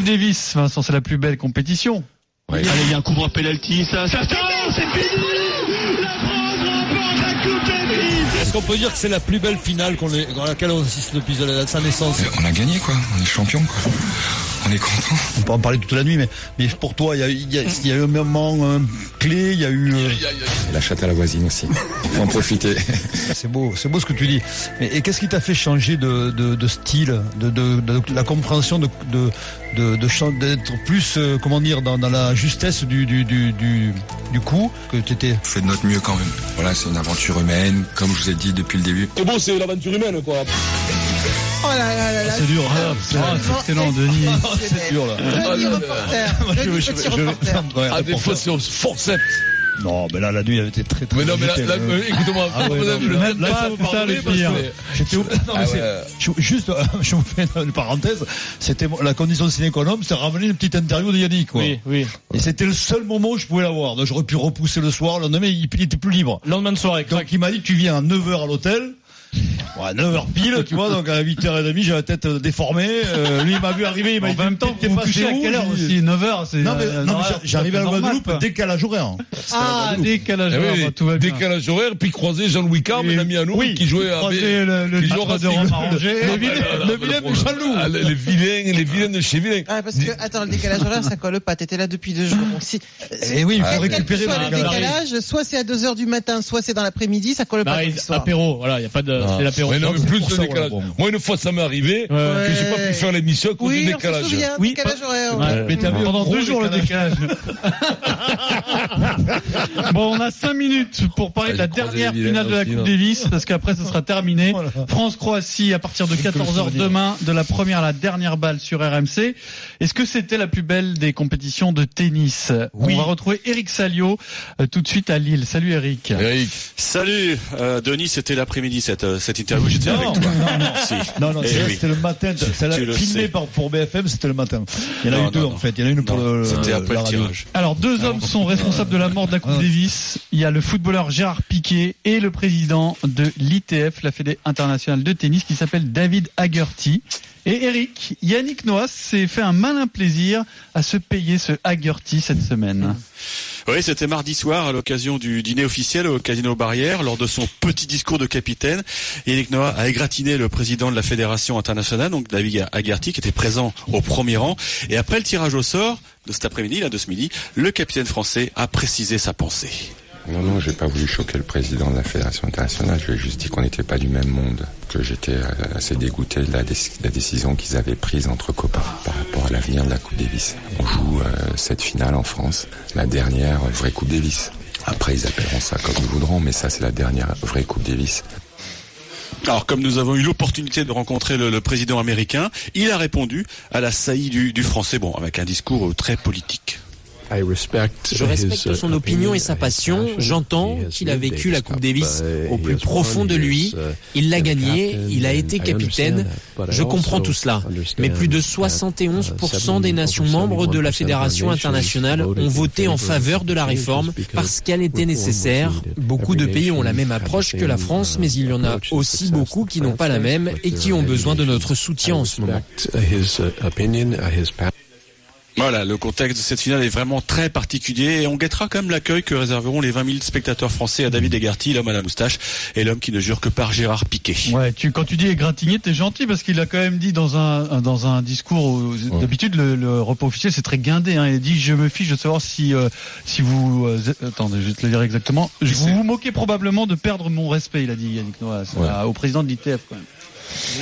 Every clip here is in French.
Coupe Davis, Vincent, c'est la plus belle compétition. Allez, il y a un coup droit penalty, ça, ça, ça, c'est fini La France remporte la Coupe Davis Est-ce qu'on peut dire que c'est la plus belle finale qu'on est, dans laquelle on assiste depuis sa naissance? On a gagné quoi, on est champion quoi. On est content. On peut en parler toute la nuit, mais, mais pour toi, il y a, il y a, il y a eu un moment euh, clé, il y a eu. euh, La chatte à la voisine aussi. Faut en profiter. C'est beau, c'est beau ce que tu dis. Mais, et qu'est-ce qui t'a fait changer de, de, de style, de, de, de la compréhension de de de, de chan- d'être plus, euh, comment dire, dans, dans la justesse du du du du, du coup que tu étais. On fait de notre mieux quand même. Voilà, c'est une aventure humaine, comme je vous ai dit depuis le début. C'est beau, c'est l'aventure humaine, quoi. Oh là là là là. C'est dur, hein. c'est Ah, c'est excellent, Denis. C'est dur là. Denis reporter. Denis petit reporter. Des fois, c'est au forceps. Non, mais là la nuit elle était très très. Mais non, mais là, euh, écoute-moi, Ah ouais, le même là, pas ça, le pire. J'étais au- non, mais Ah c'est- juste, je vous fais une parenthèse. C'était la condition sine qua non, c'est ramener une petite interview de Yannick, quoi. Oui, oui. Et c'était le seul moment où je pouvais l'avoir. Donc j'aurais pu repousser le soir, le lendemain, il, il était plus libre. Lendemain de soirée, Donc il m'a dit tu viens à 9h à l'hôtel. Ouais, à 9h pile, tu vois, donc à 8h30, j'ai la tête déformée. Euh, lui, il m'a vu arriver, il m'a En dit, même temps, t'es vous passé couchez à quelle heure aussi 9h, c'est. Non, mais, euh, non, mais horaire j'a- j'arrivais à la Guadeloupe, décalage horaire. Ah, décalage Eh horaire, oui, bah, tout va bien. décalage horaire, puis croisé Jean-Louis Carr, un ami à nous, Oui, qui jouait à Croiser le, le qui. Rome arrangé. Le vilain, le vilain de Jean-Loup. Ah, les, vilains, les vilains de chez vilain. Ah, parce que, attends, le décalage horaire, ça colle pas. T'étais là depuis deux jours. Si, Et oui, il faut récupérer le le décalage. décalage, soit c'est à 2 heures du matin, soit c'est dans l'après-midi, ça colle pas. L'histoire. apéro, voilà, il y a pas de, c'est l'apéro. Ouais, non, mais plus de décalage. Moi, une fois, ça m'est arrivé, que j'ai pas pu faire l'émission à cause Oui, du décalage. Oui. décalage horaire. Mais t'as vu pendant deux jours le décalage. bon, on a cinq minutes pour parler de la Ah, j'ai croisé dernière finale de la Coupe. Davis, parce qu'après ce sera terminé. Voilà. France-Croatie à partir de 14h demain, de la première à la dernière balle sur RMC. Est-ce que c'était la plus belle des compétitions de tennis? Oui. On va retrouver Eric Salio euh, tout de suite à Lille. Salut Eric. Eric, Salut, euh, Denis, c'était l'après-midi cette, euh, cette interview, j'étais Non, avec toi. non, non. Si. Non, non, Eh oui. c'était le matin. C'est la- tu le filmé sais. par, pour BFM, c'était le matin. Il y en a Non, eu deux, non, en fait. Il y en a une pour le, C'était après la le radio. tirage. Alors deux hommes sont responsables de la mort de la Coupe Ah. Davis. Il y a le footballeur Gérard Piquet et le président de l'ITF, la Fédé internationale de tennis, qui s'appelle David Haggerty. Et Eric, Yannick Noas s'est fait un malin plaisir à se payer ce Haggerty cette semaine. Oui, c'était mardi soir à l'occasion du dîner officiel au Casino Barrière, lors de son petit discours de capitaine. Yannick Noah a égratigné le président de la Fédération internationale, donc David Agarty, qui était présent au premier rang. Et après le tirage au sort de cet après-midi, là, de ce midi, le capitaine français a précisé sa pensée. Non, non, j'ai pas voulu choquer le président de la Fédération internationale. Je lui ai juste dit qu'on n'était pas du même monde, que j'étais euh, assez dégoûté de la, décision qu'ils avaient prise entre copains l'avenir de la Coupe Davis. On joue euh, cette finale en France, la dernière vraie Coupe Davis. Après, ils appelleront ça comme ils voudront, mais ça, c'est la dernière vraie Coupe Davis. Alors, comme nous avons eu l'opportunité de rencontrer le, président américain, il a répondu à la saillie du, du français, bon, avec un discours très politique. Je respecte son opinion et sa passion. J'entends qu'il a vécu la Coupe Davis au plus profond de lui. Il l'a gagnée, il a été capitaine. Je comprends tout cela. Mais plus de 71% des nations membres de la Fédération internationale ont voté en faveur de la réforme parce qu'elle était nécessaire. Beaucoup de pays ont la même approche que la France, mais il y en a aussi beaucoup qui n'ont pas la même et qui ont besoin de notre soutien en ce moment. Voilà, le contexte de cette finale est vraiment très particulier et on guettera quand même l'accueil que réserveront les 20 000 spectateurs français à David Egarty, l'homme à la moustache, et l'homme qui ne jure que par Gérard Piquet. Ouais, tu, quand tu dis égratigné, t'es gentil parce qu'il a quand même dit dans un, dans un discours, où- d'habitude le, le repas officiel c'est très guindé, hein, il a dit je me fiche de savoir si, euh, si vous, euh, attendez, je vais te le dire exactement, je vous vous moquez probablement de perdre mon respect, il a dit Yannick Noah, Ouais. au président de l'ITF quand même.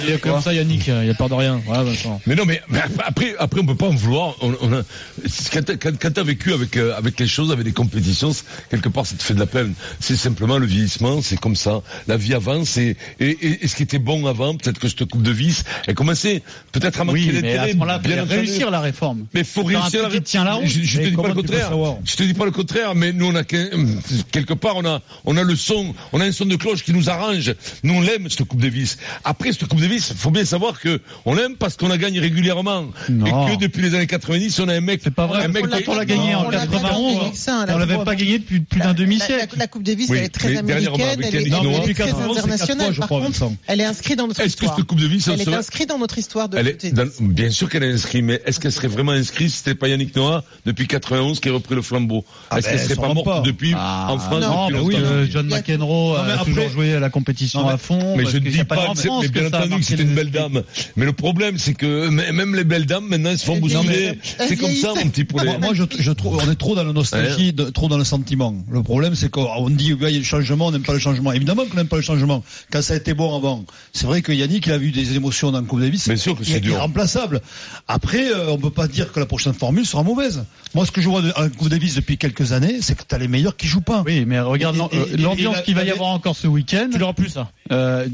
Il est comme ça Yannick, il a peur de rien, voilà Vincent. Mais non, mais mais après, après, on peut pas en vouloir. On, on a, c'est- quand t'as- quand, quand t'as vécu avec euh, avec les choses, avec des compétitions, quelque part, ça te fait de la peine. C'est simplement le vieillissement, c'est comme ça. La vie avance et, et, et, et ce qui était bon avant, peut-être que cette coupe de vis, elle commençait peut-être à manquer Oui, mais à d'intérêt. ce moment-là, il bien réussir la réforme. Mais faut réussir la route. Je, je te dis pas le contraire. Je te dis pas le contraire, mais nous on a quelque part on a on a le son, on a un son de cloche qui nous arrange. Nous on l'aime cette Coupe Davis. Après cette Coupe Davis, faut bien savoir que on l'aime parce qu'on la gagne régulièrement. Non. Et que depuis les années 90, on a un mec. C'est pas vrai. Un mec On l'a- Quand on l'a gagné non, en on l'a pas 91, gagné avec ça, on la- l'avait pas gagné depuis plus d'un demi-siècle. La, la Coupe Davis, Oui, elle est très américaine, elle est, elle très 94, c'est quatre internationale. fois, Par contre, elle est inscrite dans notre Est-ce que histoire. cette Coupe Davis, Elle est inscrite dans notre histoire de Elle est dans- bien sûr qu'elle est inscrite, mais est-ce qu'elle serait vraiment inscrite si c'était pas Yannick Noah depuis 91 qui a repris le flambeau? Ah Est-ce ben, qu'elle serait pas morte depuis Ah, en France non, depuis bah oui, John McEnroe a toujours joué à la compétition à fond. Mais je ne dis pas mais bien entendu que c'était une belle dame. Mais le problème, c'est que même les belles dames, maintenant, elles se font bousculer. vieillissent. C'est comme ça, mon petit poulet. Moi, je, je trouve, on est trop dans la nostalgie, de- trop dans le sentiment. Le problème, c'est qu'on dit, il y a le changement, on n'aime pas le changement. Évidemment qu'on n'aime pas le changement. Quand ça a été bon avant. C'est vrai que Yannick, il a vu des émotions dans le Coupe Davis. Bien sûr que c'est irremplaçable. Après, euh, on peut pas dire que la prochaine formule sera mauvaise. Moi, ce que je vois de, en Coupe Davis depuis quelques années, c'est que t'as les meilleurs qui jouent pas. Oui, mais regarde euh, l'ambiance qu'il va y avoir encore ce week-end. Tu l'auras plus ça. Euh,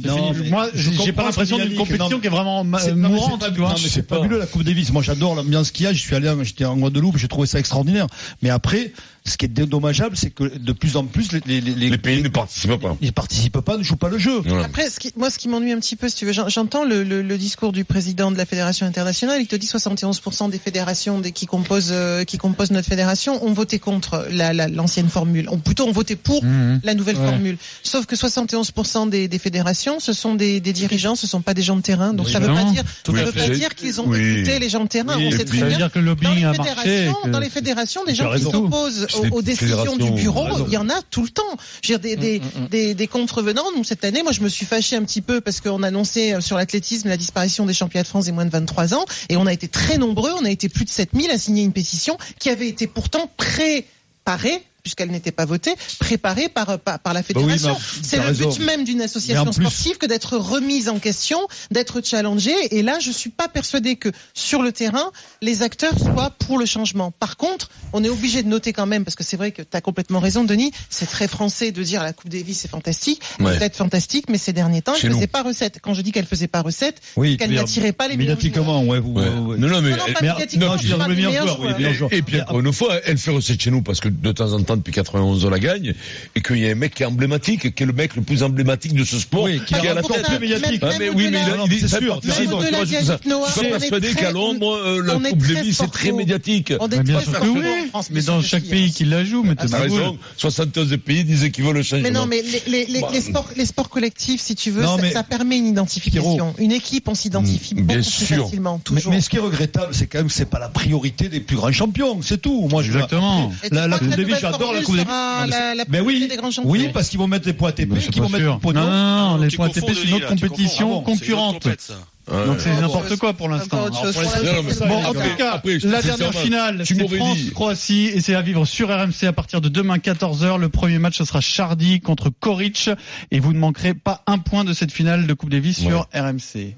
moi, je j'ai pas que l'impression d'une compétition qui est vraiment mourante, c'est tu pas- vois. non, mais c'est fabuleux la Coupe Davis. Moi, j'adore l'ambiance qu'il y a. Je suis allé, en- j'étais en Guadeloupe, j'ai trouvé ça extraordinaire. Mais après, ce qui est dommageable, c'est que de plus en plus, les, les, les, Les pays ne participent pas. ils participent pas, ne jouent pas le jeu. Voilà. Après, ce qui, moi, ce qui m'ennuie un petit peu, si tu veux, j'en- j'entends le, le, le discours du président de la fédération internationale. Il te dit 71% des fédérations des, qui composent euh, qui composent notre fédération ont voté contre la- la- l'ancienne formule. Ou plutôt ont voté pour Mhm. la nouvelle Ouais. formule. Sauf que 71% des, des fédérations, ce sont des, des dirigeants, ce sont pas des gens de terrain. Donc Oui, ça veut pas évidemment. dire, Tout ça à veut pas dire qu'ils ont Oui. écouté les gens de terrain. Oui, On sait très bien que le dans les a marché. fédérations, que- dans les fédérations, des gens qui s'opposent aux, décisions du bureau, il y en a tout le temps. Je veux dire, des, des, des, des contrevenants. Donc cette année, moi, je me suis fâché un petit peu parce qu'on annonçait euh, sur l'athlétisme la disparition des championnats de France des moins de 23 ans, et on a été très nombreux. On a été plus de 7000 à signer une pétition qui avait été pourtant préparée puisqu'elle n'était pas votée, préparée par, par, par la fédération. Bah mais C'est le raison. but même d'une Mais association sportive que d'être remise en question, d'être challengée. Et là, je suis pas persuadée que sur le terrain, les acteurs soient pour le changement. Par contre, on est obligé de noter quand même, parce que c'est vrai que tu as complètement raison, Denis, c'est très français de dire la Coupe Davis c'est fantastique, Ouais. peut-être fantastique, mais ces derniers temps, Chez elle faisait nous. pas recette. Quand je dis qu'elle faisait pas recette, Oui, qu'elle mais- n'attirait pas les meilleurs joueurs. Ouais, vous, Ouais. ouais. Non, non, mais Non, non, pas mais- médiatiquement, non, je veux dire, pas le des meilleur meilleurs joueur, oui, joueurs. les meilleurs joueurs. Et puis depuis 91, on la gagne et qu'il y a un mec qui est emblématique, qui est le mec le plus emblématique de ce sport, Oui, qui qui est à la tête. médiatique. Ah, mais oui, mais il, a- il sûr, Je suis persuadé qu'à Londres, euh, la Coupe Davis, c'est très médiatique. On est Mais bien sûr que oui, mais dans chaque que pays si, qui la joue, mais T'as t'as raison. 71 pays disaient qu'ils veulent le changement. Mais non, mais les, les, les, Bah, les sports, les sports collectifs, si tu veux, ça, permet une identification. Une équipe, on s'identifie Mm, bien beaucoup plus sûr. facilement, Mais, toujours. mais ce qui est regrettable, c'est quand même que c'est pas la priorité des plus grands champions, c'est tout. Moi, je Exactement. La, Coupe Davis, nouvelle j'adore la Coupe mais oui, priorité des grands champions. oui, parce qu'ils vont mettre des points ATP, qu'ils vont mettre. Non, non, non, les points ATP, c'est une autre compétition concurrente. Ouais. Donc c'est Ouais, n'importe quoi pour l'instant. Ouais, Bon, en les tout cas, Après, la dernière finale, c'est. France-Croatie et c'est à vivre sur RMC à partir de demain 14h. Le premier match, ce sera Chardy contre Koric et vous ne manquerez pas un point de cette finale de Coupe Davis sur RMC.